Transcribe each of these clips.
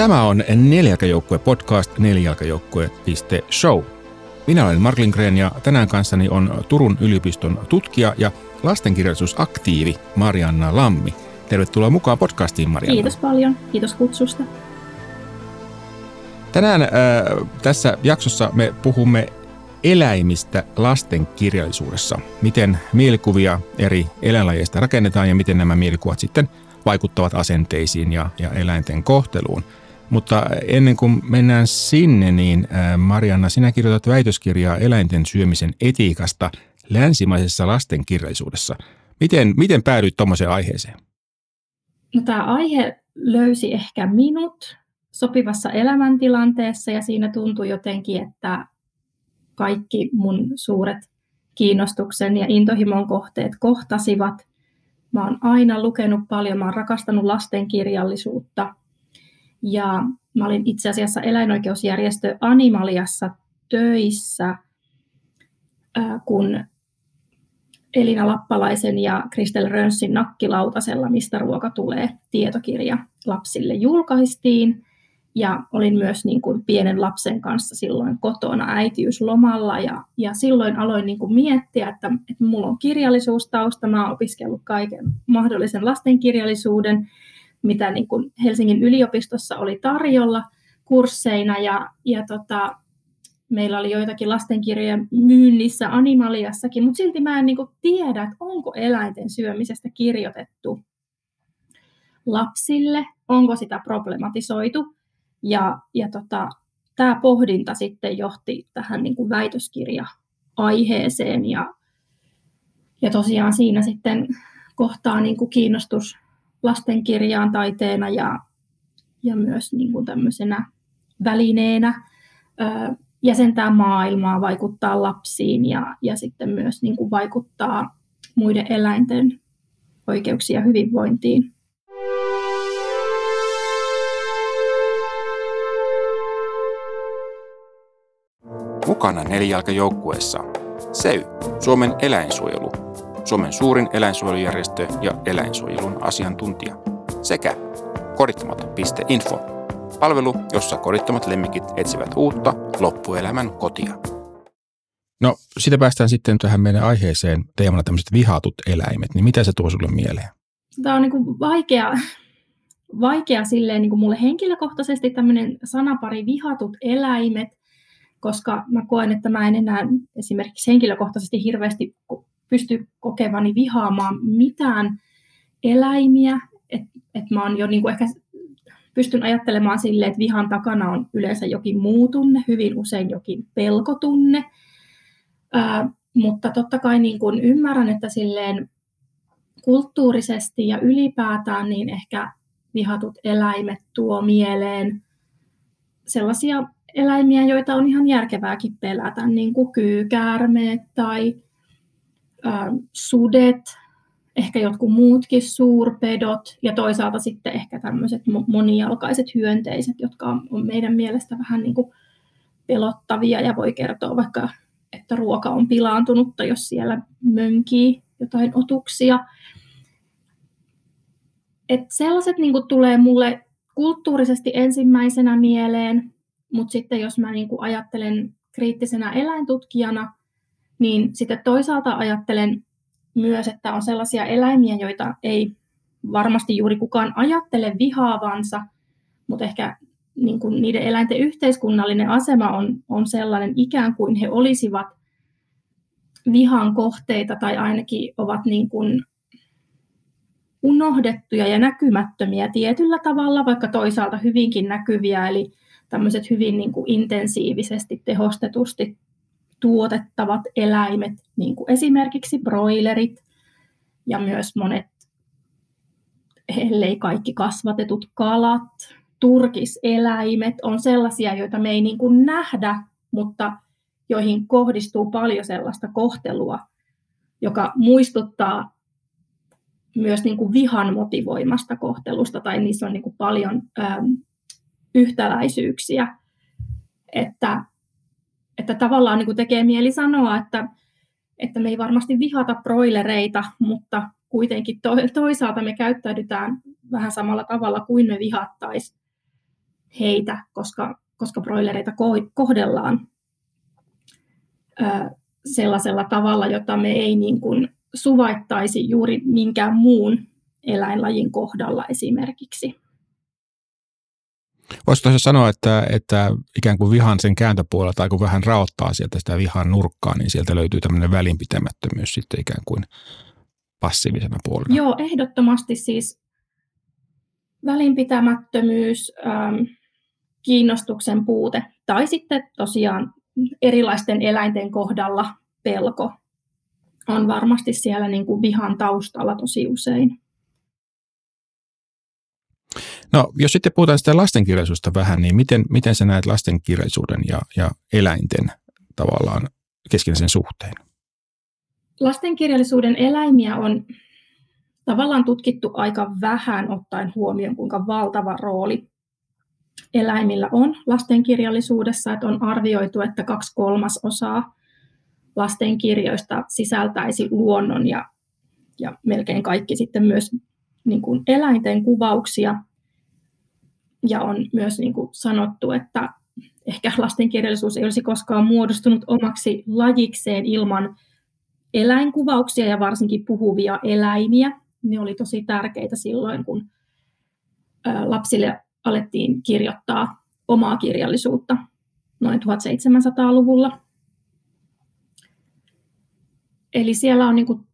Tämä on Nelijalkajoukkue podcast nelijalkajoukkue.show. Minä olen Mark Lindgren ja tänään kanssani on Turun yliopiston tutkija ja lastenkirjallisuusaktiivi Marianna Lammi. Tervetuloa mukaan podcastiin, Marianna. Kiitos paljon. Kiitos kutsusta. Tänään äh, tässä jaksossa me puhumme eläimistä lastenkirjallisuudessa. Miten mielikuvia eri eläinlajeista rakennetaan ja miten nämä mielikuvat sitten vaikuttavat asenteisiin ja, ja eläinten kohteluun. Mutta ennen kuin mennään sinne, niin äh, Marianna, sinä kirjoitat väitöskirjaa eläinten syömisen etiikasta länsimaisessa lastenkirjallisuudessa. Miten, miten päädyit tuommoiseen aiheeseen? No, tämä aihe löysi ehkä minut sopivassa elämäntilanteessa ja siinä tuntui jotenkin, että kaikki mun suuret kiinnostuksen ja intohimon kohteet kohtasivat. Mä oon aina lukenut paljon, mä oon rakastanut lastenkirjallisuutta ja mä olin itse asiassa eläinoikeusjärjestö Animaliassa töissä, kun Elina Lappalaisen ja Kristel Rönssin nakkilautasella, mistä ruoka tulee, tietokirja lapsille julkaistiin. Ja olin myös niin kuin pienen lapsen kanssa silloin kotona äitiyslomalla ja, ja silloin aloin niin kuin miettiä, että, että mulla on kirjallisuustausta, mä oon opiskellut kaiken mahdollisen lastenkirjallisuuden, mitä niin kuin Helsingin yliopistossa oli tarjolla kursseina ja, ja tota, meillä oli joitakin lastenkirjoja myynnissä Animaliassakin, mutta silti mä en niin kuin tiedä, että onko eläinten syömisestä kirjoitettu lapsille, onko sitä problematisoitu. Ja, ja tota, tämä pohdinta sitten johti tähän niin kuin väitöskirja-aiheeseen ja, ja tosiaan siinä sitten kohtaa niin kuin kiinnostus lastenkirjaan taiteena ja, ja myös niin kuin tämmöisenä välineenä ö, jäsentää maailmaa, vaikuttaa lapsiin ja, ja sitten myös niin kuin vaikuttaa muiden eläinten oikeuksia ja hyvinvointiin. Mukana nelijalkajoukkueessa SEY, Suomen eläinsuojelu, Suomen suurin eläinsuojelujärjestö ja eläinsuojelun asiantuntija, sekä kodittomat.info, palvelu, jossa kodittomat lemmikit etsivät uutta loppuelämän kotia. No, sitä päästään sitten tähän meidän aiheeseen teemana tämmöiset vihatut eläimet, niin mitä se tuo sulle mieleen? Tämä on niin kuin vaikea, vaikea silleen niin kuin mulle henkilökohtaisesti tämmöinen sanapari vihatut eläimet, koska mä koen, että mä en enää esimerkiksi henkilökohtaisesti hirveästi pysty kokevani vihaamaan mitään eläimiä. Että et mä oon jo niin kuin ehkä pystyn ajattelemaan sille, että vihan takana on yleensä jokin muu tunne, hyvin usein jokin pelkotunne. Ää, mutta totta kai niin kuin ymmärrän, että silleen kulttuurisesti ja ylipäätään niin ehkä vihatut eläimet tuo mieleen sellaisia eläimiä, joita on ihan järkevääkin pelätä, niin kuin kyykäärmeet tai sudet, ehkä jotkut muutkin suurpedot ja toisaalta sitten ehkä tämmöiset monijalkaiset hyönteiset, jotka on meidän mielestä vähän niin kuin pelottavia ja voi kertoa vaikka, että ruoka on pilaantunutta, jos siellä mönkii jotain otuksia. Et sellaiset niin kuin tulee mulle kulttuurisesti ensimmäisenä mieleen, mutta sitten jos mä niin kuin ajattelen kriittisenä eläintutkijana, niin sitten toisaalta ajattelen myös, että on sellaisia eläimiä, joita ei varmasti juuri kukaan ajattele vihaavansa, mutta ehkä niin kuin niiden eläinten yhteiskunnallinen asema on, on sellainen ikään kuin he olisivat vihan kohteita tai ainakin ovat niin kuin unohdettuja ja näkymättömiä tietyllä tavalla, vaikka toisaalta hyvinkin näkyviä, eli tämmöiset hyvin niin kuin intensiivisesti, tehostetusti tuotettavat eläimet, niin kuin esimerkiksi broilerit ja myös monet, ellei kaikki kasvatetut kalat, turkiseläimet on sellaisia, joita me ei niin kuin nähdä, mutta joihin kohdistuu paljon sellaista kohtelua, joka muistuttaa myös niin kuin vihan motivoimasta kohtelusta, tai niissä on niin kuin paljon ähm, yhtäläisyyksiä. Että että tavallaan niin kuin tekee mieli sanoa, että, että me ei varmasti vihata broilereita, mutta kuitenkin to, toisaalta me käyttäydytään vähän samalla tavalla kuin me vihattaisiin heitä, koska, koska broilereita kohdellaan sellaisella tavalla, jota me ei niin kuin suvaittaisi juuri minkään muun eläinlajin kohdalla esimerkiksi. Voisiko sanoa, että, että ikään kuin vihan sen kääntöpuolella tai kun vähän raottaa sieltä sitä vihan nurkkaa, niin sieltä löytyy tämmöinen välinpitämättömyys sitten ikään kuin passiivisena puolena? Joo, ehdottomasti siis välinpitämättömyys, ähm, kiinnostuksen puute tai sitten tosiaan erilaisten eläinten kohdalla pelko on varmasti siellä niin kuin vihan taustalla tosi usein. No, jos sitten puhutaan sitä lastenkirjallisuudesta vähän, niin miten, miten sä näet lastenkirjallisuuden ja, ja eläinten tavallaan keskinäisen suhteen? Lastenkirjallisuuden eläimiä on tavallaan tutkittu aika vähän ottaen huomioon, kuinka valtava rooli eläimillä on lastenkirjallisuudessa, että on arvioitu, että kaksi kolmasosaa lastenkirjoista sisältäisi luonnon ja, ja melkein kaikki sitten myös niin kuin eläinten kuvauksia. Ja on myös niin kuin sanottu, että ehkä lastenkirjallisuus ei olisi koskaan muodostunut omaksi lajikseen ilman eläinkuvauksia ja varsinkin puhuvia eläimiä. Ne oli tosi tärkeitä silloin, kun lapsille alettiin kirjoittaa omaa kirjallisuutta noin 1700-luvulla. Eli siellä on niin kuin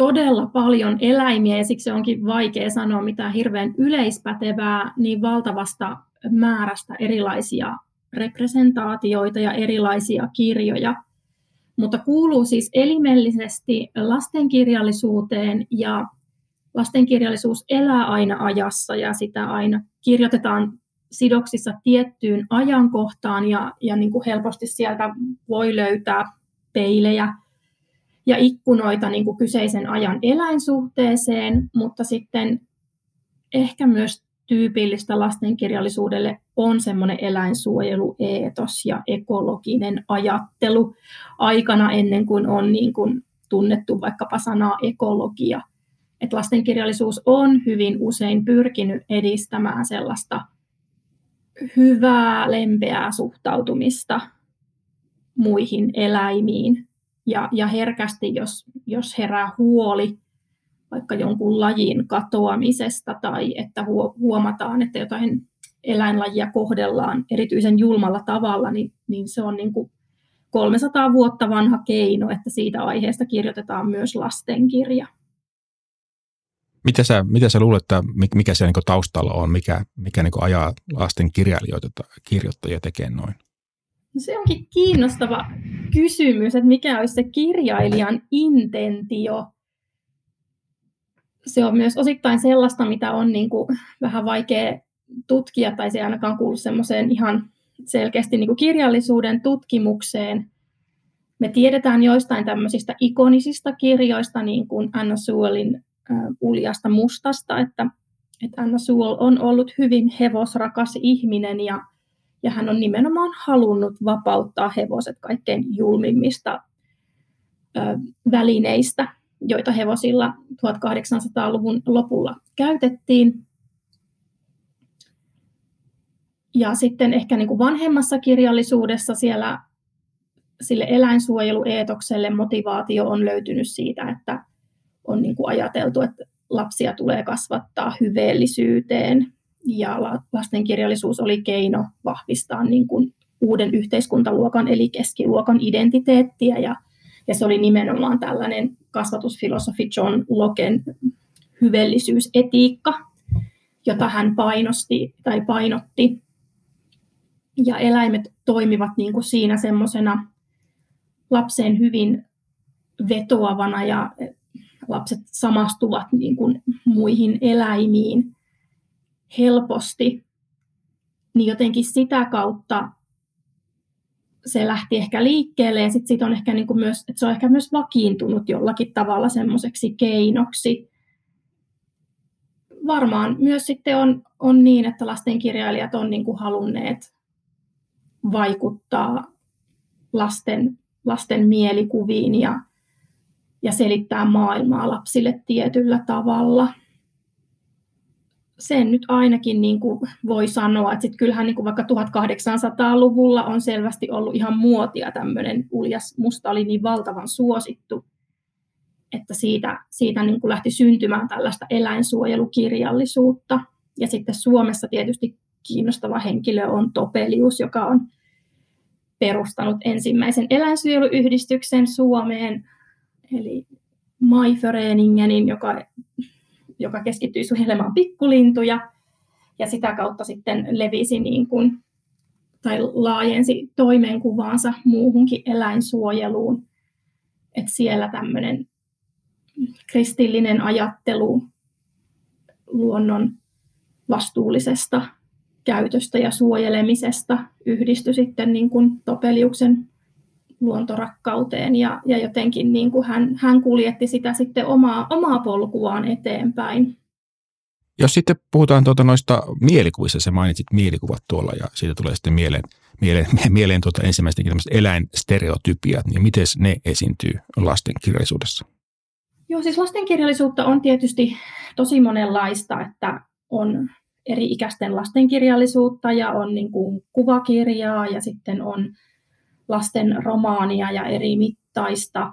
todella paljon eläimiä ja siksi onkin vaikea sanoa mitään hirveän yleispätevää niin valtavasta määrästä erilaisia representaatioita ja erilaisia kirjoja. Mutta kuuluu siis elimellisesti lastenkirjallisuuteen ja lastenkirjallisuus elää aina ajassa ja sitä aina kirjoitetaan sidoksissa tiettyyn ajankohtaan ja, ja niin kuin helposti sieltä voi löytää peilejä ja ikkunoita niin kuin kyseisen ajan eläinsuhteeseen, mutta sitten ehkä myös tyypillistä lastenkirjallisuudelle on semmoinen eläinsuojelueetos ja ekologinen ajattelu aikana ennen kuin on niin kuin tunnettu vaikkapa sanaa ekologia. Et lastenkirjallisuus on hyvin usein pyrkinyt edistämään sellaista hyvää, lempeää suhtautumista muihin eläimiin ja, ja herkästi, jos, jos herää huoli vaikka jonkun lajin katoamisesta tai että huomataan, että jotain eläinlajia kohdellaan erityisen julmalla tavalla, niin, niin se on niin kuin 300 vuotta vanha keino, että siitä aiheesta kirjoitetaan myös lastenkirja. Mitä sä, mitä sä luulet, että mikä se niin taustalla on, mikä, mikä niin ajaa lasten kirjailijoita, kirjoittajia tekemään noin? No se onkin kiinnostava kysymys, että mikä olisi se kirjailijan intentio. Se on myös osittain sellaista, mitä on niin kuin vähän vaikea tutkia, tai se ei ainakaan kuulu semmoiseen ihan selkeästi niin kuin kirjallisuuden tutkimukseen. Me tiedetään joistain tämmöisistä ikonisista kirjoista, niin kuin Anna Sewellin Uljasta mustasta, että, että Anna Sewell on ollut hyvin hevosrakas ihminen ja ja hän on nimenomaan halunnut vapauttaa hevoset kaikkein julmimmista ö, välineistä, joita hevosilla 1800-luvun lopulla käytettiin. Ja sitten ehkä niin kuin vanhemmassa kirjallisuudessa siellä sille eläinsuojelueetokselle motivaatio on löytynyt siitä, että on niin kuin ajateltu, että lapsia tulee kasvattaa hyveellisyyteen ja lastenkirjallisuus oli keino vahvistaa niin kuin uuden yhteiskuntaluokan eli keskiluokan identiteettiä ja, ja se oli nimenomaan tällainen kasvatusfilosofi John Loken hyvellisyysetiikka, jota hän painosti tai painotti. Ja eläimet toimivat niin kuin siinä semmoisena lapseen hyvin vetoavana ja lapset samastuvat niin kuin muihin eläimiin – helposti, niin jotenkin sitä kautta se lähti ehkä liikkeelle ja sitten sit on ehkä niinku myös, että se on ehkä myös vakiintunut jollakin tavalla semmoiseksi keinoksi. Varmaan myös sitten on, on niin, että lastenkirjailijat on niinku halunneet vaikuttaa lasten, lasten mielikuviin ja, ja selittää maailmaa lapsille tietyllä tavalla sen nyt ainakin niin kuin voi sanoa, että sit kyllähän niin kuin vaikka 1800-luvulla on selvästi ollut ihan muotia tämmöinen uljas musta oli niin valtavan suosittu, että siitä, siitä niin kuin lähti syntymään tällaista eläinsuojelukirjallisuutta. Ja sitten Suomessa tietysti kiinnostava henkilö on Topelius, joka on perustanut ensimmäisen eläinsuojeluyhdistyksen Suomeen, eli Maiföreningenin, joka, joka keskittyi suojelemaan pikkulintuja, ja sitä kautta sitten levisi niin kuin, tai laajensi toimenkuvaansa muuhunkin eläinsuojeluun. että siellä tämmöinen kristillinen ajattelu luonnon vastuullisesta käytöstä ja suojelemisesta yhdistyi sitten niin kuin Topeliuksen luontorakkauteen ja, ja jotenkin niin kuin hän, hän kuljetti sitä sitten omaa, omaa polkuaan eteenpäin. Jos sitten puhutaan tuota noista mielikuvissa, sä mainitsit mielikuvat tuolla ja siitä tulee sitten mieleen, mieleen, mieleen tuota ensimmäistäkin eläinstereotypiat, niin miten ne esiintyy lasten kirjallisuudessa? Joo, siis lastenkirjallisuutta on tietysti tosi monenlaista, että on eri ikäisten lastenkirjallisuutta ja on niin kuin kuvakirjaa ja sitten on lasten romaania ja eri mittaista.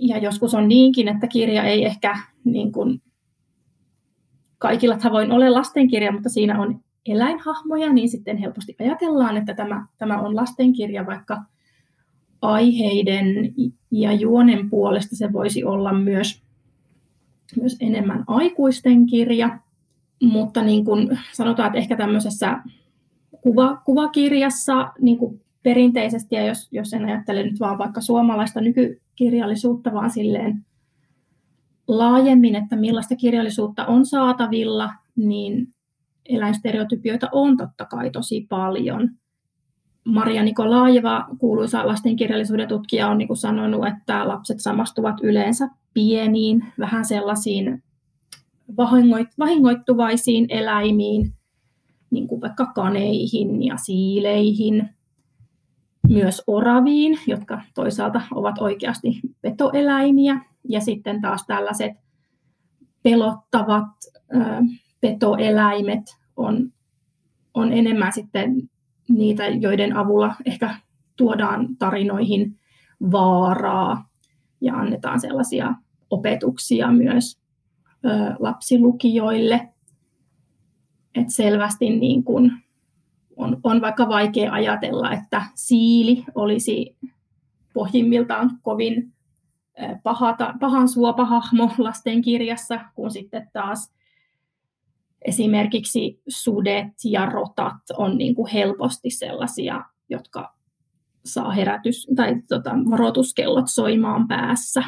Ja joskus on niinkin, että kirja ei ehkä niin kuin kaikilla tavoin ole lastenkirja, mutta siinä on eläinhahmoja, niin sitten helposti ajatellaan, että tämä, tämä on lastenkirja, vaikka aiheiden ja juonen puolesta se voisi olla myös, myös enemmän aikuisten kirja. Mutta niin kuin sanotaan, että ehkä tämmöisessä kuva, kuvakirjassa niin kuin perinteisesti, ja jos, jos en ajattele nyt vaan vaikka suomalaista nykykirjallisuutta, vaan silleen laajemmin, että millaista kirjallisuutta on saatavilla, niin eläinstereotypioita on totta kai tosi paljon. Maria Nikolaajeva, kuuluisa lastenkirjallisuuden tutkija, on niin sanonut, että lapset samastuvat yleensä pieniin, vähän sellaisiin vahingoittuvaisiin eläimiin, niin kuin vaikka kaneihin ja siileihin, myös oraviin, jotka toisaalta ovat oikeasti petoeläimiä, ja sitten taas tällaiset pelottavat ö, petoeläimet on, on enemmän sitten niitä, joiden avulla ehkä tuodaan tarinoihin vaaraa ja annetaan sellaisia opetuksia myös ö, lapsilukijoille. Et selvästi niin kun on, on vaikka vaikea ajatella, että siili olisi pohjimmiltaan kovin pahata, pahan suopahahmo lastenkirjassa, kun sitten taas esimerkiksi sudet ja rotat on niin kuin helposti sellaisia, jotka saa herätys- tai tota, varoituskellot soimaan päässä.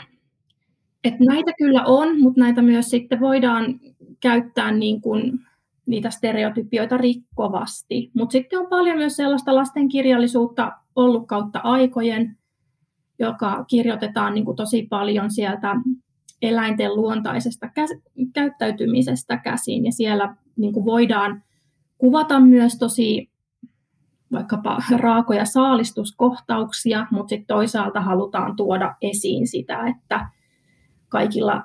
Et näitä kyllä on, mutta näitä myös sitten voidaan käyttää niin kuin niitä stereotypioita rikkovasti. Mutta sitten on paljon myös sellaista lastenkirjallisuutta ollut kautta aikojen, joka kirjoitetaan niin kuin tosi paljon sieltä eläinten luontaisesta käyttäytymisestä käsin. Ja siellä niin kuin voidaan kuvata myös tosi vaikkapa raakoja saalistuskohtauksia, mutta sitten toisaalta halutaan tuoda esiin sitä, että kaikilla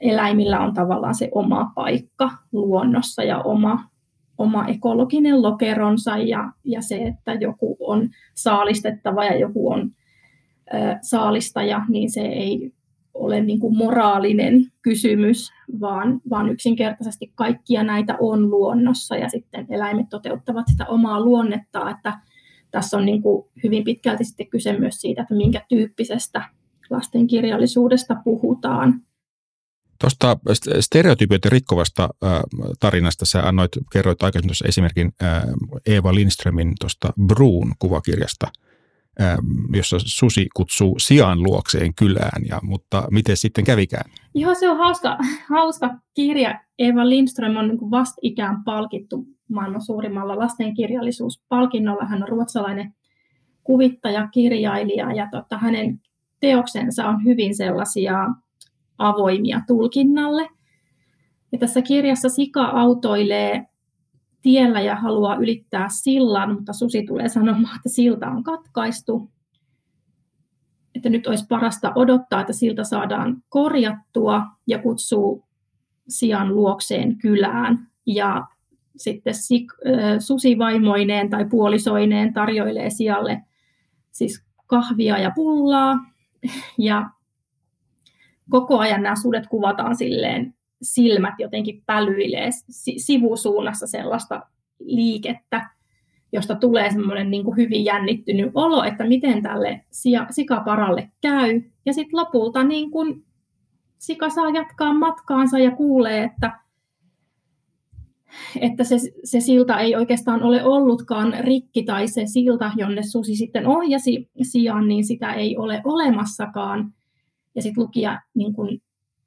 eläimillä on tavallaan se oma paikka luonnossa ja oma, oma ekologinen lokeronsa ja, ja se, että joku on saalistettava ja joku on ö, saalistaja, niin se ei ole niin kuin moraalinen kysymys, vaan, vaan yksinkertaisesti kaikkia näitä on luonnossa ja sitten eläimet toteuttavat sitä omaa luonnettaa, että tässä on niin kuin hyvin pitkälti sitten kyse myös siitä, että minkä tyyppisestä lasten kirjallisuudesta puhutaan. Tuosta stereotypioiden rikkovasta tarinasta sä annoit, kerroit aikaisemmin tuossa esimerkin Eeva Lindströmin tuosta Bruun kuvakirjasta, jossa susi kutsuu sijaan luokseen kylään, ja, mutta miten sitten kävikään? Joo, se on hauska, hauska kirja. Eeva Lindström on niin vastikään palkittu maailman suurimmalla lastenkirjallisuuspalkinnolla. Hän on ruotsalainen kuvittaja, kirjailija, ja tota, hänen teoksensa on hyvin sellaisia avoimia tulkinnalle. Ja tässä kirjassa Sika autoilee tiellä ja haluaa ylittää sillan, mutta susi tulee sanomaan, että silta on katkaistu. Että nyt olisi parasta odottaa, että silta saadaan korjattua ja kutsuu sian luokseen kylään ja sitten susivaimoineen tai puolisoineen tarjoilee sijalle siis kahvia ja pullaa. Ja koko ajan nämä sudet kuvataan silleen, silmät jotenkin pälyilee sivusuunnassa sellaista liikettä, josta tulee semmoinen niin kuin hyvin jännittynyt olo, että miten tälle sikaparalle käy. Ja sitten lopulta niin kuin sika saa jatkaa matkaansa ja kuulee, että että se, se silta ei oikeastaan ole ollutkaan rikki tai se silta, jonne susi sitten ohjasi sijaan, niin sitä ei ole olemassakaan. Ja sitten lukija niin kun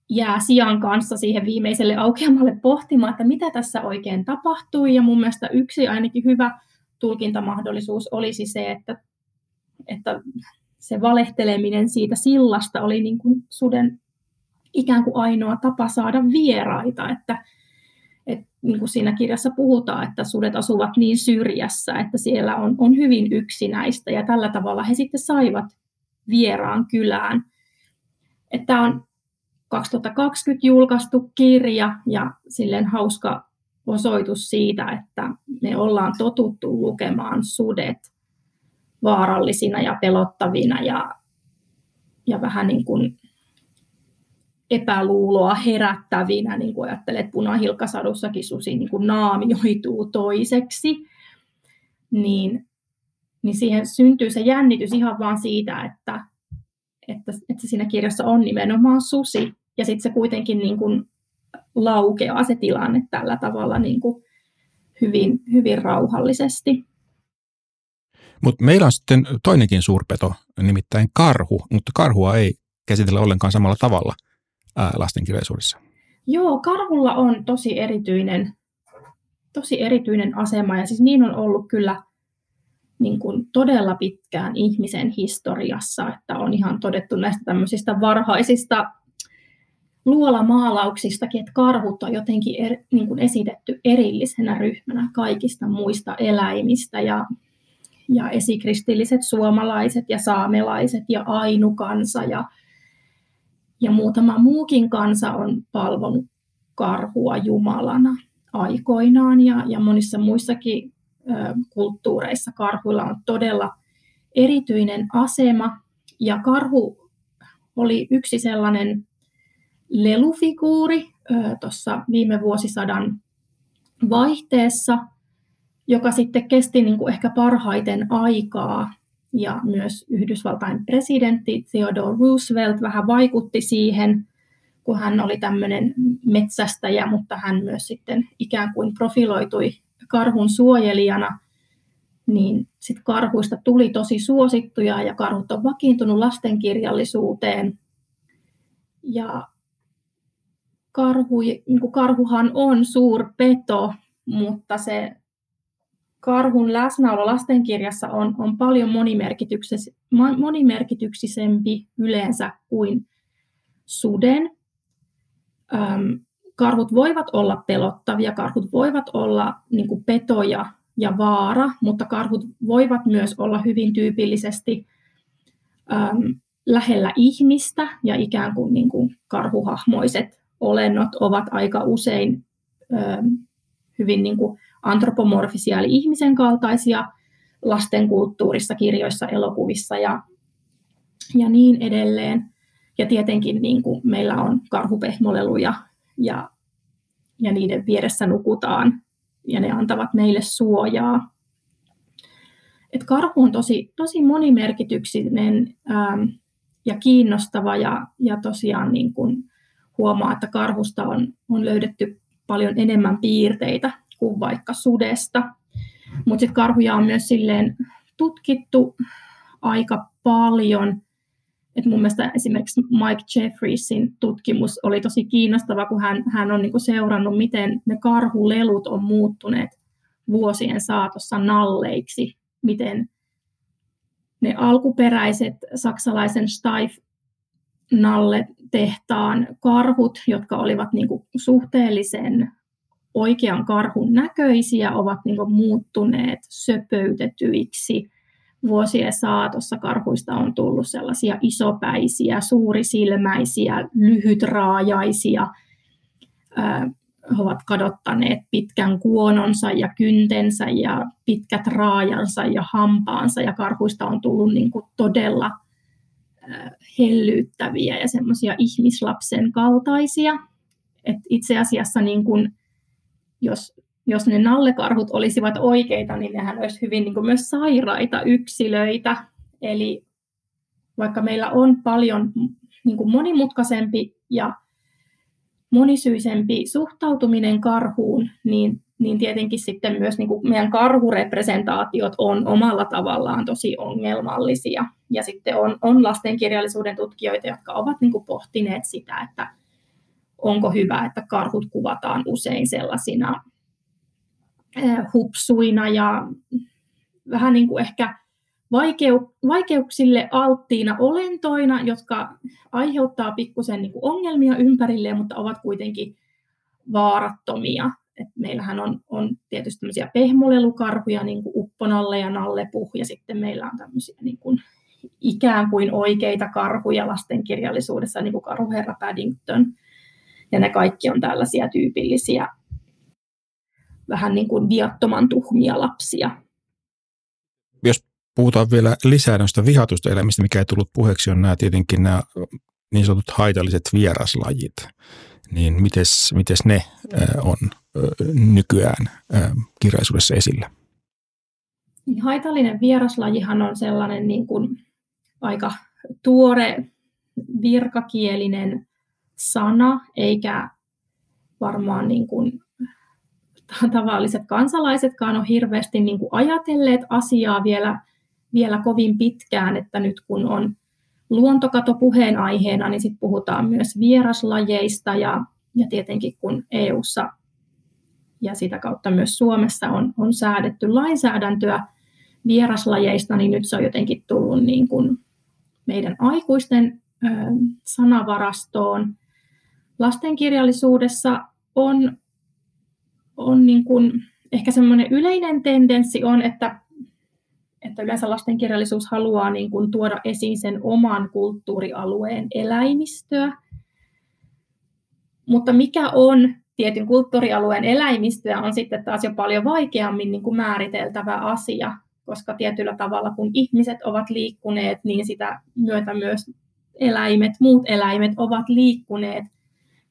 jää sijan kanssa siihen viimeiselle aukeamalle pohtimaan, että mitä tässä oikein tapahtui. Ja mun mielestä yksi ainakin hyvä tulkintamahdollisuus olisi se, että, että se valehteleminen siitä sillasta oli niin kuin suden ikään kuin ainoa tapa saada vieraita, että niin kuin siinä kirjassa puhutaan, että sudet asuvat niin syrjässä, että siellä on, on hyvin yksinäistä ja tällä tavalla he sitten saivat vieraan kylään. Tämä on 2020 julkaistu kirja ja silleen hauska osoitus siitä, että me ollaan totuttu lukemaan sudet vaarallisina ja pelottavina ja, ja vähän niin kuin epäluuloa herättävinä, niin kuin ajattelet, että punahilkasadussakin susi niin kuin naamioituu toiseksi, niin, niin siihen syntyy se jännitys ihan vaan siitä, että, että, että siinä kirjassa on nimenomaan susi, ja sitten se kuitenkin niin kuin laukeaa se tilanne tällä tavalla niin kuin hyvin, hyvin rauhallisesti. Mutta meillä on sitten toinenkin suurpeto, nimittäin karhu, mutta karhua ei käsitellä ollenkaan samalla tavalla – lastenkirjallisuudessa? Joo, karhulla on tosi erityinen, tosi erityinen asema ja siis niin on ollut kyllä niin kuin todella pitkään ihmisen historiassa, että on ihan todettu näistä tämmöisistä varhaisista luolamaalauksistakin, että karhut on jotenkin er, niin kuin esitetty erillisenä ryhmänä kaikista muista eläimistä ja, ja esikristilliset suomalaiset ja saamelaiset ja ainukansa ja ja muutama muukin kansa on palvonut karhua Jumalana aikoinaan ja, ja monissa muissakin kulttuureissa karhuilla on todella erityinen asema. Ja karhu oli yksi sellainen lelufiguuri tuossa viime vuosisadan vaihteessa, joka sitten kesti niin kuin ehkä parhaiten aikaa ja myös Yhdysvaltain presidentti Theodore Roosevelt vähän vaikutti siihen, kun hän oli tämmöinen metsästäjä, mutta hän myös sitten ikään kuin profiloitui karhun suojelijana, niin sitten karhuista tuli tosi suosittuja ja karhut on vakiintunut lastenkirjallisuuteen. Ja karhu, niin kuin karhuhan on suurpeto, mutta se karhun läsnäolo lastenkirjassa on, on paljon monimerkityksisempi yleensä kuin suden. Öm, karhut voivat olla pelottavia, karhut voivat olla niin kuin petoja ja vaara, mutta karhut voivat myös olla hyvin tyypillisesti öm, lähellä ihmistä ja ikään kuin, niin kuin karhuhahmoiset olennot ovat aika usein öm, hyvin niin kuin antropomorfisia, eli ihmisen kaltaisia lastenkulttuurissa, kirjoissa, elokuvissa ja, ja niin edelleen. Ja tietenkin niin kuin meillä on karhupehmoleluja ja, ja niiden vieressä nukutaan ja ne antavat meille suojaa. Et karhu on tosi, tosi monimerkityksinen ähm, ja kiinnostava ja, ja tosiaan niin kuin huomaa, että karhusta on, on löydetty paljon enemmän piirteitä kuin vaikka sudesta. Mutta sitten karhuja on myös silleen tutkittu aika paljon. Et mun mielestä esimerkiksi Mike Jefferiesin tutkimus oli tosi kiinnostava, kun hän, hän on niinku seurannut, miten ne karhulelut on muuttuneet vuosien saatossa nalleiksi, miten ne alkuperäiset saksalaisen Steif nalle tehtaan karhut, jotka olivat niin kuin suhteellisen oikean karhun näköisiä, ovat niin kuin muuttuneet söpöytetyiksi. Vuosien saatossa karhuista on tullut sellaisia isopäisiä, suurisilmäisiä, lyhytraajaisia, he ovat kadottaneet pitkän kuononsa ja kyntensä ja pitkät raajansa ja hampaansa ja karhuista on tullut niin kuin todella hellyyttäviä ja semmoisia ihmislapsen kaltaisia. Et itse asiassa niin kuin, jos, jos ne nallekarhut olisivat oikeita, niin nehän olisi hyvin niin kuin myös sairaita yksilöitä. Eli vaikka meillä on paljon niin kuin monimutkaisempi ja monisyisempi suhtautuminen karhuun, niin, niin tietenkin sitten myös niin kuin meidän karhurepresentaatiot on omalla tavallaan tosi ongelmallisia. Ja sitten on, on lastenkirjallisuuden tutkijoita, jotka ovat niin kuin pohtineet sitä, että onko hyvä, että karhut kuvataan usein sellaisina hupsuina ja vähän niin kuin ehkä vaikeu, vaikeuksille alttiina olentoina, jotka aiheuttaa pikkusen niin ongelmia ympärille, mutta ovat kuitenkin vaarattomia. Et meillähän on, on tietysti tämmöisiä pehmolelukarhuja, niin kuin upponalle ja nallepuh, ja sitten meillä on tämmöisiä niin kuin ikään kuin oikeita karhuja lastenkirjallisuudessa, niin kuin karhuherra Paddington. Ja ne kaikki on tällaisia tyypillisiä vähän niin kuin viattoman tuhmia lapsia. Jos puhutaan vielä lisää noista vihatusta elämistä, mikä ei tullut puheeksi, on nämä tietenkin nämä niin sanotut haitalliset vieraslajit. Niin mites, mites ne on nykyään kirjallisuudessa esillä? Niin haitallinen vieraslajihan on sellainen niin kuin aika tuore virkakielinen sana, eikä varmaan niin kuin tavalliset kansalaisetkaan ole hirveästi niin kuin ajatelleet asiaa vielä vielä kovin pitkään, että nyt kun on luontokato puheenaiheena, niin sitten puhutaan myös vieraslajeista ja, ja tietenkin kun EU:ssa ja sitä kautta myös Suomessa on, on säädetty lainsäädäntöä vieraslajeista, niin nyt se on jotenkin tullut niin kuin meidän aikuisten ö, sanavarastoon. Lastenkirjallisuudessa on, on niin kuin, ehkä semmoinen yleinen tendenssi on, että että yleensä lastenkirjallisuus haluaa niin kuin tuoda esiin sen oman kulttuurialueen eläimistöä. Mutta mikä on tietyn kulttuurialueen eläimistöä, on sitten taas jo paljon vaikeammin niin kuin määriteltävä asia, koska tietyllä tavalla kun ihmiset ovat liikkuneet, niin sitä myötä myös eläimet, muut eläimet ovat liikkuneet.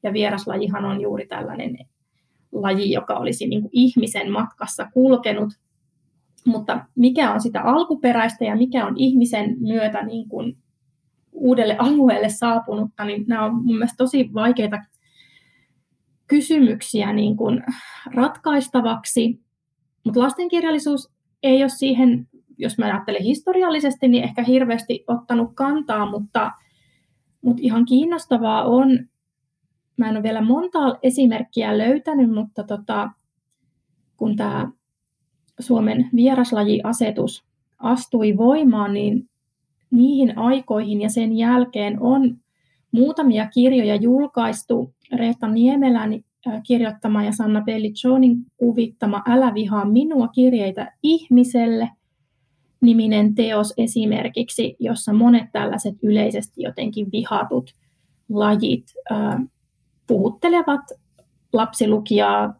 Ja vieraslajihan on juuri tällainen laji, joka olisi niin kuin ihmisen matkassa kulkenut mutta mikä on sitä alkuperäistä ja mikä on ihmisen myötä niin kuin uudelle alueelle saapunutta, niin nämä on mun mielestä tosi vaikeita kysymyksiä niin kuin ratkaistavaksi. Mutta lastenkirjallisuus ei ole siihen, jos mä ajattelen historiallisesti, niin ehkä hirveästi ottanut kantaa, mutta, mutta ihan kiinnostavaa on, mä en ole vielä montaa esimerkkiä löytänyt, mutta tota, kun tämä Suomen vieraslajiasetus astui voimaan, niin niihin aikoihin ja sen jälkeen on muutamia kirjoja julkaistu. Reetta Niemelän äh, kirjoittama ja Sanna Pelliccionin kuvittama Älä vihaa minua kirjeitä ihmiselle niminen teos esimerkiksi, jossa monet tällaiset yleisesti jotenkin vihatut lajit äh, puhuttelevat lapsilukijaa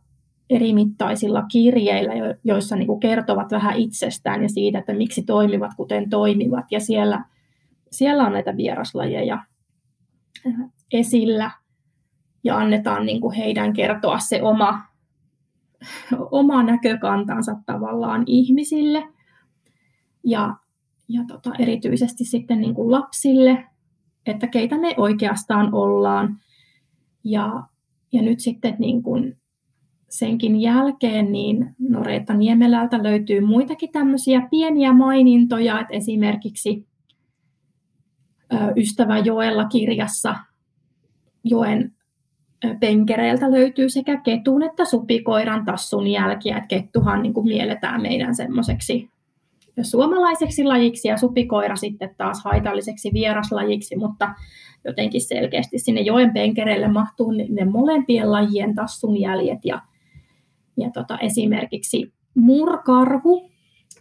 erimittaisilla kirjeillä, joissa niin kuin kertovat vähän itsestään ja siitä, että miksi toimivat kuten toimivat. Ja siellä, siellä on näitä vieraslajeja äh, esillä ja annetaan niin kuin heidän kertoa se oma, oma näkökantansa tavallaan ihmisille ja, ja tota, erityisesti sitten niin kuin lapsille, että keitä me oikeastaan ollaan. Ja, ja nyt sitten niin kuin senkin jälkeen niin Noreetta Niemelältä löytyy muitakin tämmöisiä pieniä mainintoja, että esimerkiksi Ystävä Joella kirjassa Joen penkereiltä löytyy sekä ketun että supikoiran tassun jälkiä, että kettuhan niin kuin mielletään meidän semmoiseksi suomalaiseksi lajiksi ja supikoira sitten taas haitalliseksi vieraslajiksi, mutta jotenkin selkeästi sinne joen penkereille mahtuu ne molempien lajien tassun jäljet ja ja tota, esimerkiksi murkarhu,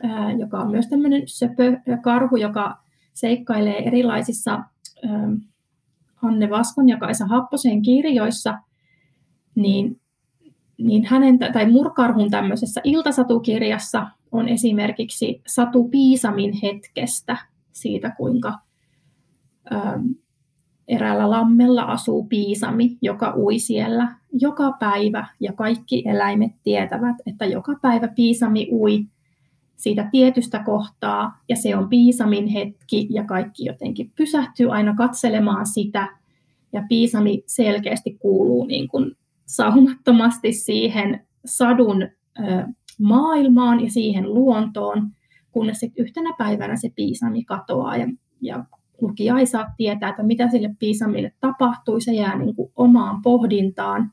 ää, joka on myös tämmöinen söpökarhu, joka seikkailee erilaisissa ää, Anne Vaskon ja Kaisa Happosen kirjoissa, niin, niin hänen, tai Murkarhun tämmöisessä iltasatukirjassa on esimerkiksi Satu Piisamin hetkestä siitä, kuinka ähm, eräällä lammella asuu Piisami, joka ui siellä joka päivä, ja kaikki eläimet tietävät, että joka päivä Piisami ui siitä tietystä kohtaa, ja se on Piisamin hetki, ja kaikki jotenkin pysähtyy aina katselemaan sitä, ja Piisami selkeästi kuuluu niin kuin saumattomasti siihen sadun maailmaan ja siihen luontoon, kunnes sitten yhtenä päivänä se Piisami katoaa, ja, ja lukija ei saa tietää, että mitä sille Piisamille tapahtui, se jää niin kuin omaan pohdintaan.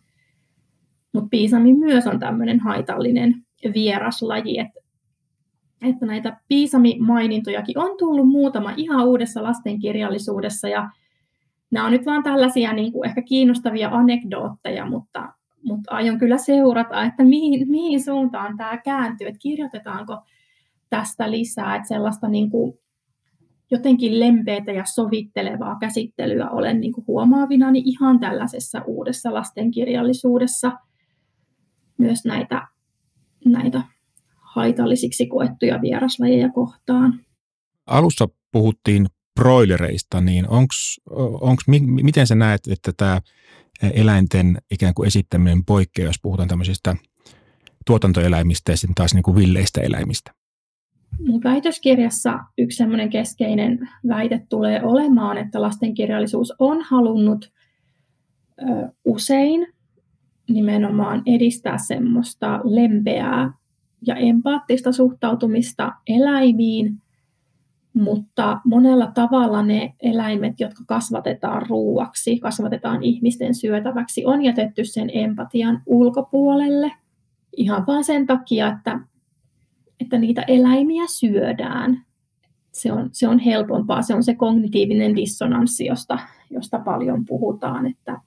Mutta Piisami myös on tämmöinen haitallinen vieraslaji, että että näitä Piisami-mainintojakin on tullut muutama ihan uudessa lastenkirjallisuudessa ja nämä on nyt vaan tällaisia niin kuin ehkä kiinnostavia anekdootteja, mutta, mutta aion kyllä seurata, että mihin, mihin suuntaan tämä kääntyy, että kirjoitetaanko tästä lisää, että sellaista niin kuin jotenkin lempeätä ja sovittelevaa käsittelyä olen niin kuin huomaavinani ihan tällaisessa uudessa lastenkirjallisuudessa myös näitä, näitä haitallisiksi koettuja vieraslajeja kohtaan. Alussa puhuttiin broilereista, niin onks, onks, miten sä näet, että tämä eläinten ikään kuin esittäminen poikkeaa, jos puhutaan tämmöisistä tuotantoeläimistä ja sitten taas niin kuin villeistä eläimistä? Mun väitöskirjassa yksi semmoinen keskeinen väite tulee olemaan, että lastenkirjallisuus on halunnut ö, usein nimenomaan edistää semmoista lempeää ja empaattista suhtautumista eläimiin, mutta monella tavalla ne eläimet, jotka kasvatetaan ruuaksi, kasvatetaan ihmisten syötäväksi, on jätetty sen empatian ulkopuolelle ihan vain sen takia, että, että niitä eläimiä syödään. Se on, se on helpompaa, se on se kognitiivinen dissonanssi, josta, josta paljon puhutaan, että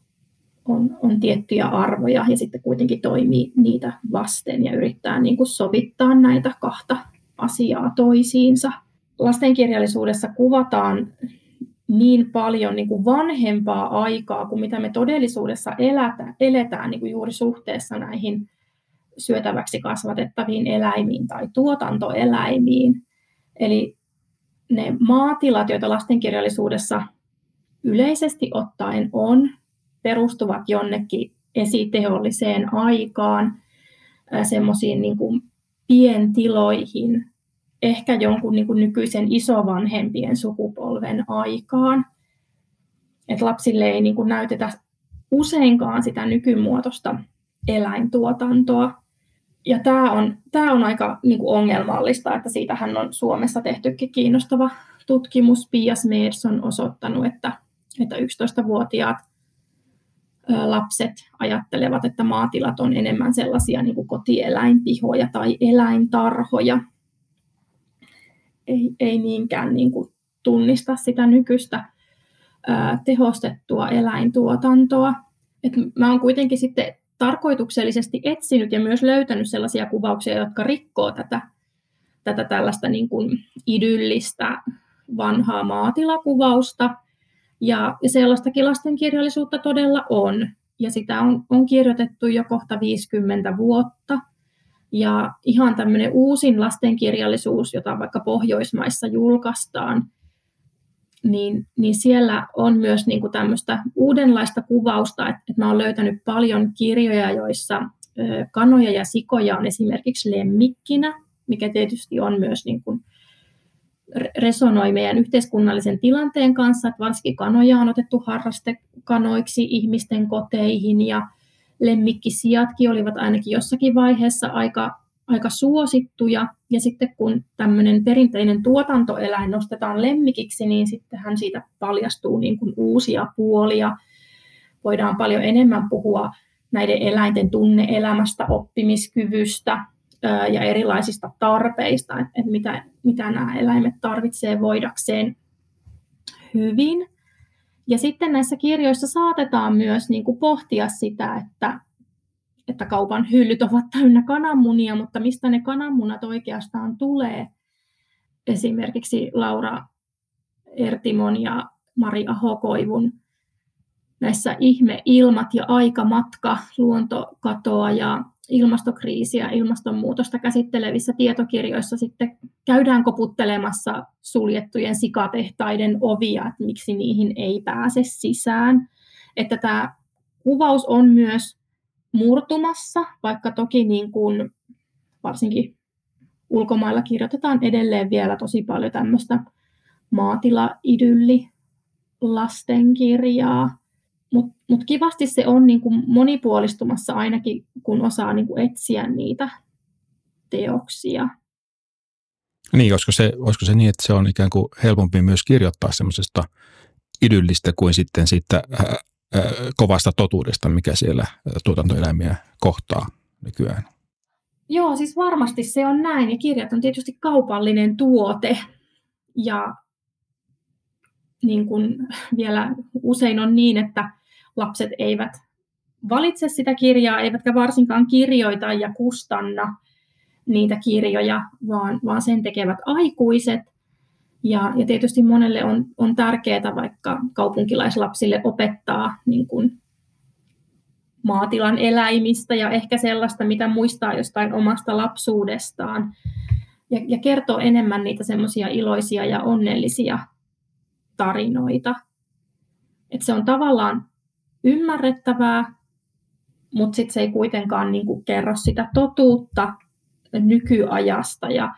on, on tiettyjä arvoja ja sitten kuitenkin toimii niitä vasten ja yrittää niin kuin sovittaa näitä kahta asiaa toisiinsa. Lastenkirjallisuudessa kuvataan niin paljon niin kuin vanhempaa aikaa kuin mitä me todellisuudessa elätä, eletään niin kuin juuri suhteessa näihin syötäväksi kasvatettaviin eläimiin tai tuotantoeläimiin. Eli ne maatilat, joita lastenkirjallisuudessa yleisesti ottaen on, perustuvat jonnekin esiteolliseen aikaan, semmoisiin niin pientiloihin, ehkä jonkun niin kuin nykyisen isovanhempien sukupolven aikaan. Et lapsille ei niin kuin näytetä useinkaan sitä nykymuotoista eläintuotantoa. Ja tämä on, tämä on aika niin kuin ongelmallista, että siitähän on Suomessa tehtykin kiinnostava tutkimus. Pia Smeds on osoittanut, että, että 11-vuotiaat lapset ajattelevat, että maatilat on enemmän sellaisia niin kuin kotieläinpihoja tai eläintarhoja. Ei, ei niinkään niin kuin tunnista sitä nykyistä ää, tehostettua eläintuotantoa. Et mä oon kuitenkin sitten tarkoituksellisesti etsinyt ja myös löytänyt sellaisia kuvauksia, jotka rikkoo tätä, tätä tällaista niin kuin idyllistä vanhaa maatilakuvausta – ja, sellaistakin lastenkirjallisuutta todella on. Ja sitä on, on kirjoitettu jo kohta 50 vuotta. Ja ihan tämmöinen uusin lastenkirjallisuus, jota vaikka Pohjoismaissa julkaistaan, niin, niin siellä on myös niin kuin tämmöistä uudenlaista kuvausta, että, että mä olen löytänyt paljon kirjoja, joissa kanoja ja sikoja on esimerkiksi lemmikkinä, mikä tietysti on myös niin kuin resonoi meidän yhteiskunnallisen tilanteen kanssa, että varsinkin kanoja on otettu harrastekanoiksi ihmisten koteihin ja lemmikkisijatkin olivat ainakin jossakin vaiheessa aika, aika suosittuja. Ja sitten kun tämmöinen perinteinen tuotantoeläin nostetaan lemmikiksi, niin sittenhän siitä paljastuu niin kuin uusia puolia. Voidaan paljon enemmän puhua näiden eläinten tunneelämästä, oppimiskyvystä, ja erilaisista tarpeista, että, mitä, mitä nämä eläimet tarvitsee voidakseen hyvin. Ja sitten näissä kirjoissa saatetaan myös niin kuin pohtia sitä, että, että kaupan hyllyt ovat täynnä kananmunia, mutta mistä ne kananmunat oikeastaan tulee. Esimerkiksi Laura Ertimon ja Mari Ahokoivun näissä ihme-ilmat ja aikamatka, luontokatoa ja ilmastokriisiä, ilmastonmuutosta käsittelevissä tietokirjoissa sitten käydään koputtelemassa suljettujen sikatehtaiden ovia, että miksi niihin ei pääse sisään. Että tämä kuvaus on myös murtumassa, vaikka toki niin kuin varsinkin ulkomailla kirjoitetaan edelleen vielä tosi paljon tämmöistä maatila-idylli lastenkirjaa. Mutta mut kivasti se on niin kuin monipuolistumassa ainakin, kun osaa niin kuin etsiä niitä teoksia. Niin, olisiko se, olisiko se niin, että se on ikään kuin helpompi myös kirjoittaa semmoisesta idyllistä kuin sitten siitä ää, ää, kovasta totuudesta, mikä siellä tuotantoeläimiä kohtaa nykyään? Joo, siis varmasti se on näin. Ja kirjat on tietysti kaupallinen tuote. Ja niin kuin vielä usein on niin, että lapset eivät valitse sitä kirjaa, eivätkä varsinkaan kirjoita ja kustanna niitä kirjoja, vaan, vaan sen tekevät aikuiset. Ja, ja tietysti monelle on, on tärkeää vaikka kaupunkilaislapsille opettaa niin kuin maatilan eläimistä ja ehkä sellaista, mitä muistaa jostain omasta lapsuudestaan. Ja, ja kertoo enemmän niitä semmoisia iloisia ja onnellisia tarinoita. Et se on tavallaan ymmärrettävää, mutta sitten se ei kuitenkaan niinku kerro sitä totuutta nykyajasta. Ja,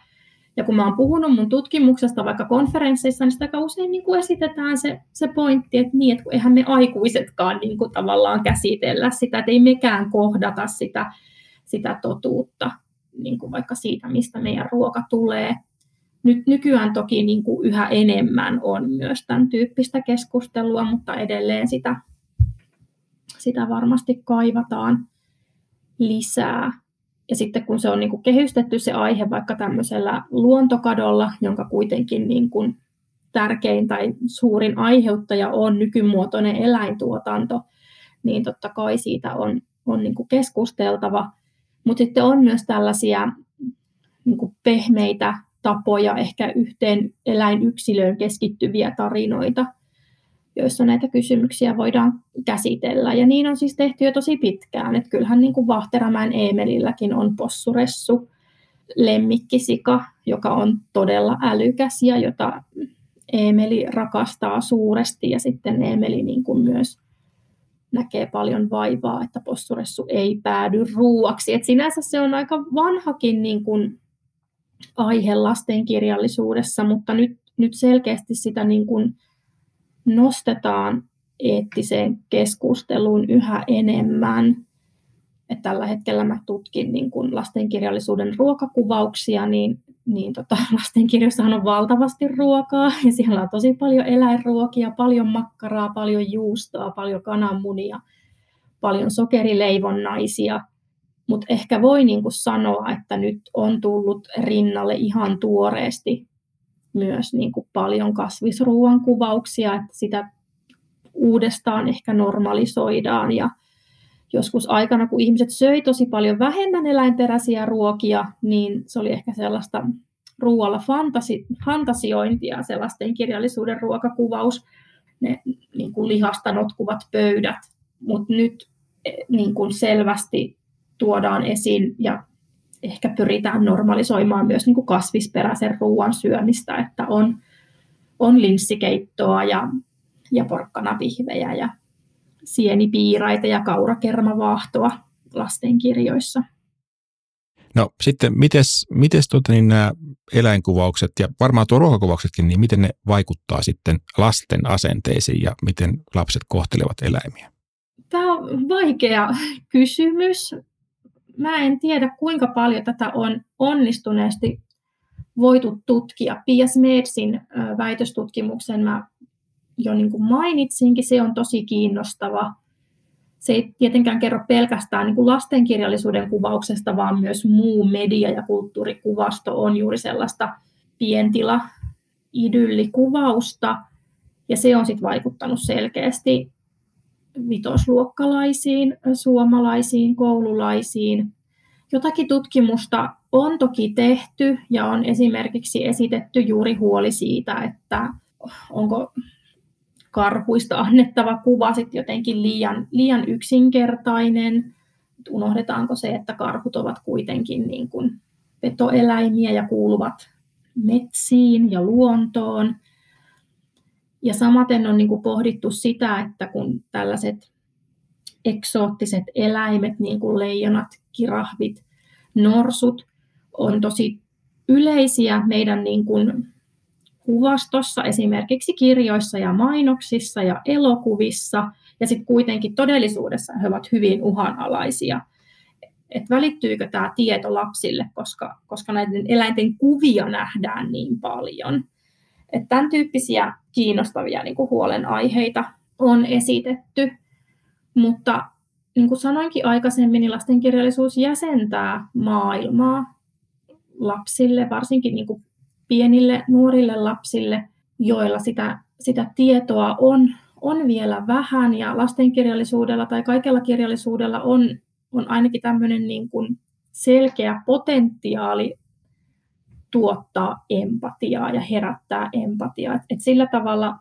ja kun mä oon puhunut mun tutkimuksesta vaikka konferensseissa, niin sitä aika usein niin kuin esitetään se, se pointti, että niin, että eihän me aikuisetkaan niin kuin tavallaan käsitellä sitä, että ei mekään kohdata sitä, sitä totuutta, niin kuin vaikka siitä, mistä meidän ruoka tulee. Nyt nykyään toki niin kuin yhä enemmän on myös tämän tyyppistä keskustelua, mutta edelleen sitä, sitä varmasti kaivataan lisää. Ja sitten kun se on niin kuin kehystetty se aihe vaikka tämmöisellä luontokadolla, jonka kuitenkin niin kuin tärkein tai suurin aiheuttaja on nykymuotoinen eläintuotanto, niin totta kai siitä on, on niin kuin keskusteltava. Mutta sitten on myös tällaisia niin kuin pehmeitä tapoja, ehkä yhteen eläinyksilöön keskittyviä tarinoita, joissa näitä kysymyksiä voidaan käsitellä. Ja niin on siis tehty jo tosi pitkään. Että kyllähän niin kuin Vahteramäen Eemelilläkin on possuressu, lemmikkisika, joka on todella älykäs ja jota Eemeli rakastaa suuresti. Ja sitten Eemeli niin kuin myös näkee paljon vaivaa, että possuressu ei päädy ruuaksi. Et sinänsä se on aika vanhakin niin kuin aihe lastenkirjallisuudessa, mutta nyt, nyt selkeästi sitä niin kuin nostetaan eettiseen keskusteluun yhä enemmän. Et tällä hetkellä mä tutkin niin kun lastenkirjallisuuden ruokakuvauksia, niin, niin tota, lastenkirjoissahan on valtavasti ruokaa ja siellä on tosi paljon eläinruokia, paljon makkaraa, paljon juustoa, paljon kananmunia, paljon sokerileivonnaisia. Mutta ehkä voi niin sanoa, että nyt on tullut rinnalle ihan tuoreesti myös niin kuin paljon kasvisruuan kuvauksia, että sitä uudestaan ehkä normalisoidaan. Ja joskus aikana, kun ihmiset söi tosi paljon vähemmän eläinperäisiä ruokia, niin se oli ehkä sellaista ruoalla fantasi, fantasiointia, sellaisten kirjallisuuden ruokakuvaus, ne niin kuin lihasta notkuvat pöydät, mutta nyt eh, niin kuin selvästi tuodaan esiin ja ehkä pyritään normalisoimaan myös niin kuin kasvisperäisen ruoan syömistä, että on, on linssikeittoa ja, ja porkkanavihvejä ja sienipiiraita ja kaurakermavaahtoa lastenkirjoissa. No sitten, mites, mites tuota, niin nämä eläinkuvaukset ja varmaan tuo ruokakuvauksetkin, niin miten ne vaikuttaa sitten lasten asenteisiin ja miten lapset kohtelevat eläimiä? Tämä on vaikea kysymys mä en tiedä, kuinka paljon tätä on onnistuneesti voitu tutkia. Pia Smedsin väitöstutkimuksen mä jo niin kuin mainitsinkin, se on tosi kiinnostava. Se ei tietenkään kerro pelkästään niin kuin lastenkirjallisuuden kuvauksesta, vaan myös muu media- ja kulttuurikuvasto on juuri sellaista pientila idyllikuvausta, ja se on sitten vaikuttanut selkeästi vitosluokkalaisiin, suomalaisiin, koululaisiin. Jotakin tutkimusta on toki tehty ja on esimerkiksi esitetty juuri huoli siitä, että onko karhuista annettava kuva sitten jotenkin liian, liian yksinkertainen. Unohdetaanko se, että karhut ovat kuitenkin niin kuin petoeläimiä ja kuuluvat metsiin ja luontoon. Ja samaten on niin kuin pohdittu sitä, että kun tällaiset eksoottiset eläimet, niin kuin leijonat, kirahvit, norsut, on tosi yleisiä meidän niin kuin kuvastossa, esimerkiksi kirjoissa ja mainoksissa ja elokuvissa, ja sitten kuitenkin todellisuudessa he ovat hyvin uhanalaisia. Et välittyykö tämä tieto lapsille, koska, koska näiden eläinten kuvia nähdään niin paljon. Et tämän tyyppisiä kiinnostavia niin kuin huolenaiheita on esitetty, mutta niin kuin sanoinkin aikaisemmin, niin lastenkirjallisuus jäsentää maailmaa lapsille, varsinkin niin kuin pienille nuorille lapsille, joilla sitä, sitä tietoa on, on vielä vähän. Ja lastenkirjallisuudella tai kaikella kirjallisuudella on, on ainakin tämmöinen niin kuin selkeä potentiaali tuottaa empatiaa ja herättää empatiaa. Et, et sillä tavalla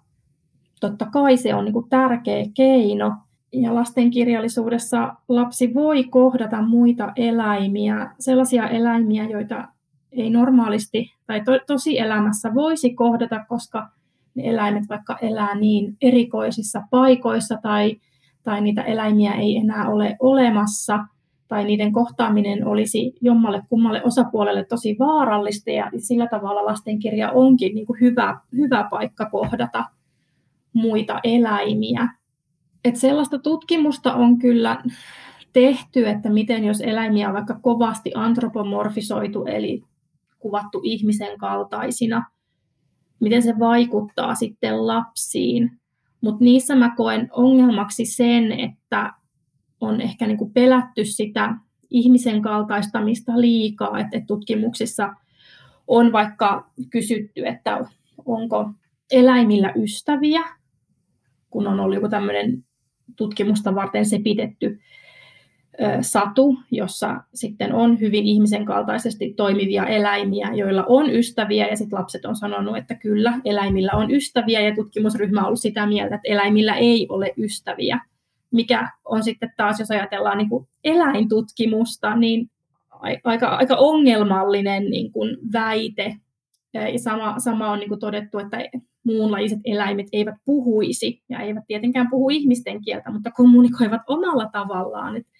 totta kai se on niin kuin tärkeä keino ja lastenkirjallisuudessa lapsi voi kohdata muita eläimiä, sellaisia eläimiä, joita ei normaalisti tai to, tosi elämässä voisi kohdata, koska ne eläimet vaikka elää niin erikoisissa paikoissa tai, tai niitä eläimiä ei enää ole olemassa tai niiden kohtaaminen olisi jommalle kummalle osapuolelle tosi vaarallista ja sillä tavalla lastenkirja onkin niin kuin hyvä, hyvä paikka kohdata muita eläimiä. Et sellaista tutkimusta on kyllä tehty, että miten jos eläimiä on vaikka kovasti antropomorfisoitu, eli kuvattu ihmisen kaltaisina, miten se vaikuttaa sitten lapsiin. Mutta niissä mä koen ongelmaksi sen, että on ehkä niinku pelätty sitä ihmisen kaltaistamista liikaa, että tutkimuksissa on vaikka kysytty, että onko eläimillä ystäviä, kun on ollut joku tämmöinen tutkimusta varten se pidetty satu, jossa sitten on hyvin ihmisen kaltaisesti toimivia eläimiä, joilla on ystäviä, ja sitten lapset on sanonut, että kyllä, eläimillä on ystäviä, ja tutkimusryhmä on ollut sitä mieltä, että eläimillä ei ole ystäviä, mikä on sitten taas, jos ajatellaan niin kuin eläintutkimusta, niin aika, aika ongelmallinen niin kuin väite. Ja sama, sama on niin kuin todettu, että muunlaiset eläimet eivät puhuisi, ja eivät tietenkään puhu ihmisten kieltä, mutta kommunikoivat omalla tavallaan. Että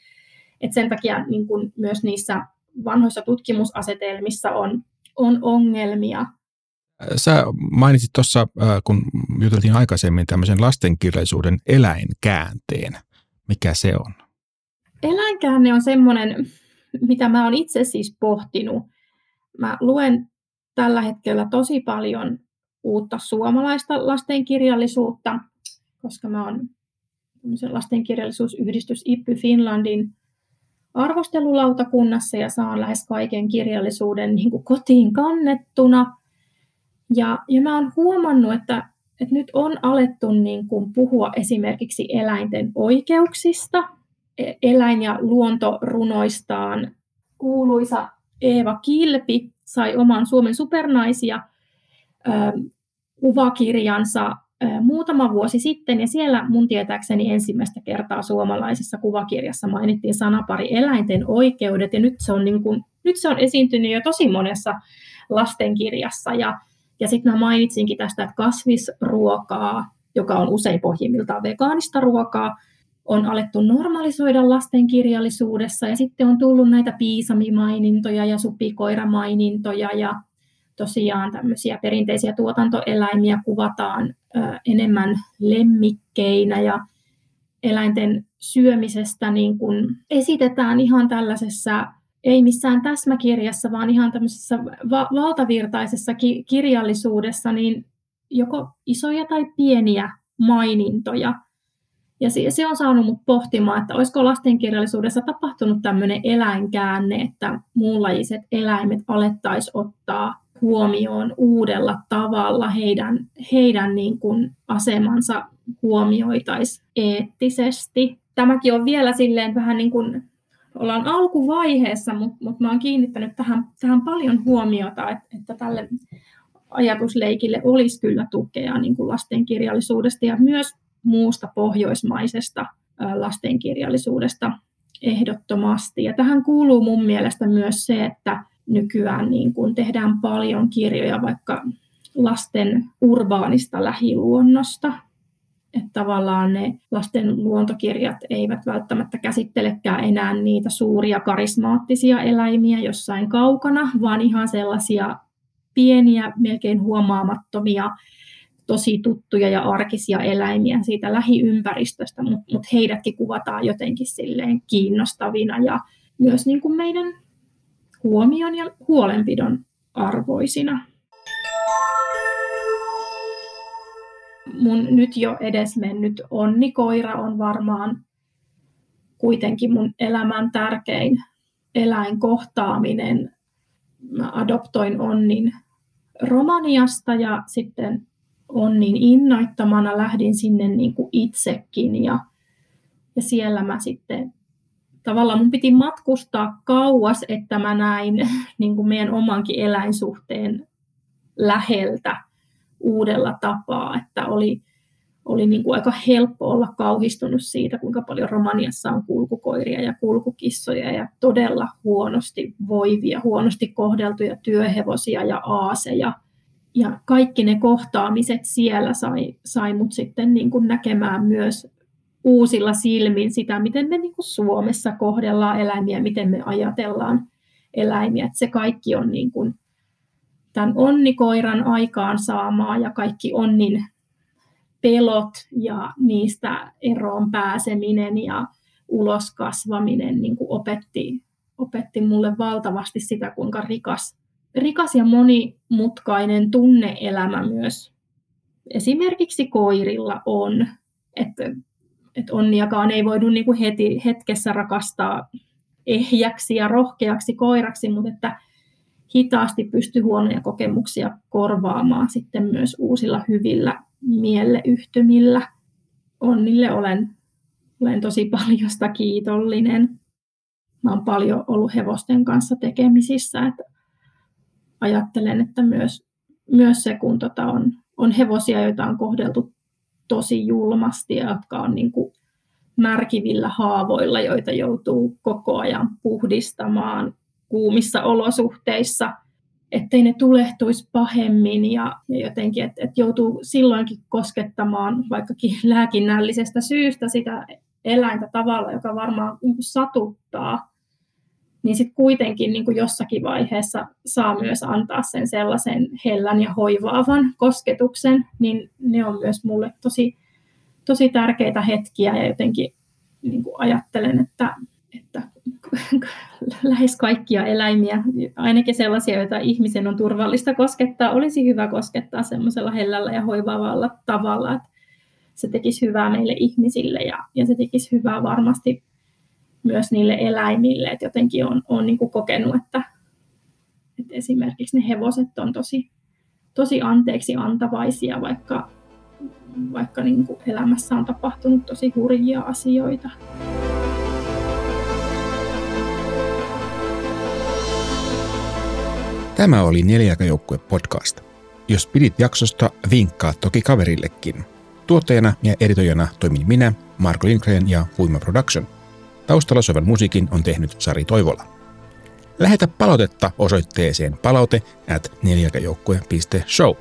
et sen takia niin kun myös niissä vanhoissa tutkimusasetelmissa on, on ongelmia. Sä mainitsit tuossa, äh, kun juteltiin aikaisemmin tämmöisen lastenkirjallisuuden eläinkäänteen. Mikä se on? Eläinkäänne on semmoinen, mitä mä oon itse siis pohtinut. Mä luen tällä hetkellä tosi paljon uutta suomalaista lastenkirjallisuutta, koska mä oon lastenkirjallisuusyhdistys IPPY Finlandin arvostelulautakunnassa ja saan lähes kaiken kirjallisuuden niin kuin kotiin kannettuna. Ja, ja mä oon huomannut, että, että nyt on alettu niin kuin puhua esimerkiksi eläinten oikeuksista, e, eläin- ja luontorunoistaan. Kuuluisa Eeva Kilpi sai oman Suomen supernaisia kuvakirjansa muutama vuosi sitten, ja siellä mun tietääkseni ensimmäistä kertaa suomalaisessa kuvakirjassa mainittiin sanapari eläinten oikeudet, ja nyt se on, niin kuin, nyt se on esiintynyt jo tosi monessa lastenkirjassa, ja, ja sitten mä mainitsinkin tästä, että kasvisruokaa, joka on usein pohjimmiltaan vegaanista ruokaa, on alettu normalisoida lastenkirjallisuudessa, ja sitten on tullut näitä piisamimainintoja ja supikoiramainintoja, ja tosiaan tämmöisiä perinteisiä tuotantoeläimiä kuvataan enemmän lemmikkeinä. Ja eläinten syömisestä niin kun esitetään ihan tällaisessa, ei missään täsmäkirjassa, vaan ihan tämmöisessä va- valtavirtaisessa ki- kirjallisuudessa, niin joko isoja tai pieniä mainintoja. Ja se, se on saanut mut pohtimaan, että olisiko lastenkirjallisuudessa tapahtunut tämmöinen eläinkäänne, että muunlajiset eläimet alettaisiin ottaa huomioon uudella tavalla, heidän, heidän niin kuin asemansa huomioitaisiin eettisesti. Tämäkin on vielä silleen vähän niin kuin, ollaan alkuvaiheessa, mutta, mutta mä oon kiinnittänyt tähän, tähän paljon huomiota, että, että tälle ajatusleikille olisi kyllä tukea niin kuin lastenkirjallisuudesta ja myös muusta pohjoismaisesta lastenkirjallisuudesta ehdottomasti. Ja tähän kuuluu mun mielestä myös se, että nykyään niin kuin tehdään paljon kirjoja vaikka lasten urbaanista lähiluonnosta. Että tavallaan ne lasten luontokirjat eivät välttämättä käsittelekään enää niitä suuria karismaattisia eläimiä jossain kaukana, vaan ihan sellaisia pieniä, melkein huomaamattomia, tosi tuttuja ja arkisia eläimiä siitä lähiympäristöstä, mutta mut heidätkin kuvataan jotenkin silleen kiinnostavina ja myös niin kuin meidän huomion ja huolenpidon arvoisina. Mun nyt jo edesmennyt onnikoira on varmaan kuitenkin mun elämän tärkein eläinkohtaaminen. Mä adoptoin Onnin Romaniasta ja sitten Onnin innoittamana lähdin sinne niin kuin itsekin ja, ja siellä mä sitten tavallaan mun piti matkustaa kauas, että mä näin niin kuin meidän omankin eläinsuhteen läheltä uudella tapaa, että oli, oli niin kuin aika helppo olla kauhistunut siitä, kuinka paljon Romaniassa on kulkukoiria ja kulkukissoja ja todella huonosti voivia, huonosti kohdeltuja työhevosia ja aaseja. Ja kaikki ne kohtaamiset siellä sai, sai mut sitten niin kuin näkemään myös uusilla silmin sitä, miten me niin kuin Suomessa kohdellaan eläimiä, miten me ajatellaan eläimiä. Että se kaikki on niin kuin tämän onnikoiran aikaan saamaa ja kaikki onnin pelot ja niistä eroon pääseminen ja ulos kasvaminen niin kuin opetti, opetti mulle valtavasti sitä, kuinka rikas, rikas ja monimutkainen tunneelämä myös esimerkiksi koirilla on. Että että onniakaan ei voidu niin kuin heti hetkessä rakastaa ehjäksi ja rohkeaksi koiraksi, mutta että hitaasti pysty huonoja kokemuksia korvaamaan sitten myös uusilla hyvillä mieleyhtymillä. Onnille olen, olen tosi paljon sitä kiitollinen. Mä oon paljon ollut hevosten kanssa tekemisissä, että ajattelen, että myös, myös se, kun tota on, on hevosia, joita on kohdeltu tosi julmasti ja jotka on niin kuin märkivillä haavoilla, joita joutuu koko ajan puhdistamaan kuumissa olosuhteissa, ettei ne tulehtuisi pahemmin ja, ja jotenkin, että et joutuu silloinkin koskettamaan vaikkakin lääkinnällisestä syystä sitä eläintä tavalla, joka varmaan niin satuttaa, niin sitten kuitenkin niin kuin jossakin vaiheessa saa myös antaa sen sellaisen hellän ja hoivaavan kosketuksen, niin ne on myös mulle tosi, tosi tärkeitä hetkiä ja jotenkin niin kuin ajattelen, että, että lähes kaikkia eläimiä, ainakin sellaisia, joita ihmisen on turvallista koskettaa, olisi hyvä koskettaa semmoisella hellällä ja hoivaavalla tavalla, että se tekisi hyvää meille ihmisille ja, ja se tekisi hyvää varmasti myös niille eläimille, että jotenkin on, on niin kuin kokenut, että, että esimerkiksi ne hevoset on tosi, tosi anteeksi antavaisia, vaikka, vaikka niin kuin elämässä on tapahtunut tosi hurjia asioita. Tämä oli Neljäkajoukkue podcast. Jos pidit jaksosta, vinkkaa toki kaverillekin. Tuottajana ja editoijana toimin minä, Marko Lindgren ja Huima Production – Taustalla soivan musiikin on tehnyt Sari Toivola. Lähetä palautetta osoitteeseen palaute at neljälkäjoukkue.show.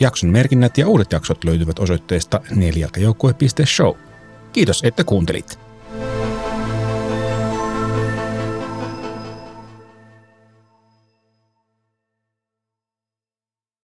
Jakson merkinnät ja uudet jaksot löytyvät osoitteesta neljälkäjoukkue.show. Kiitos, että kuuntelit.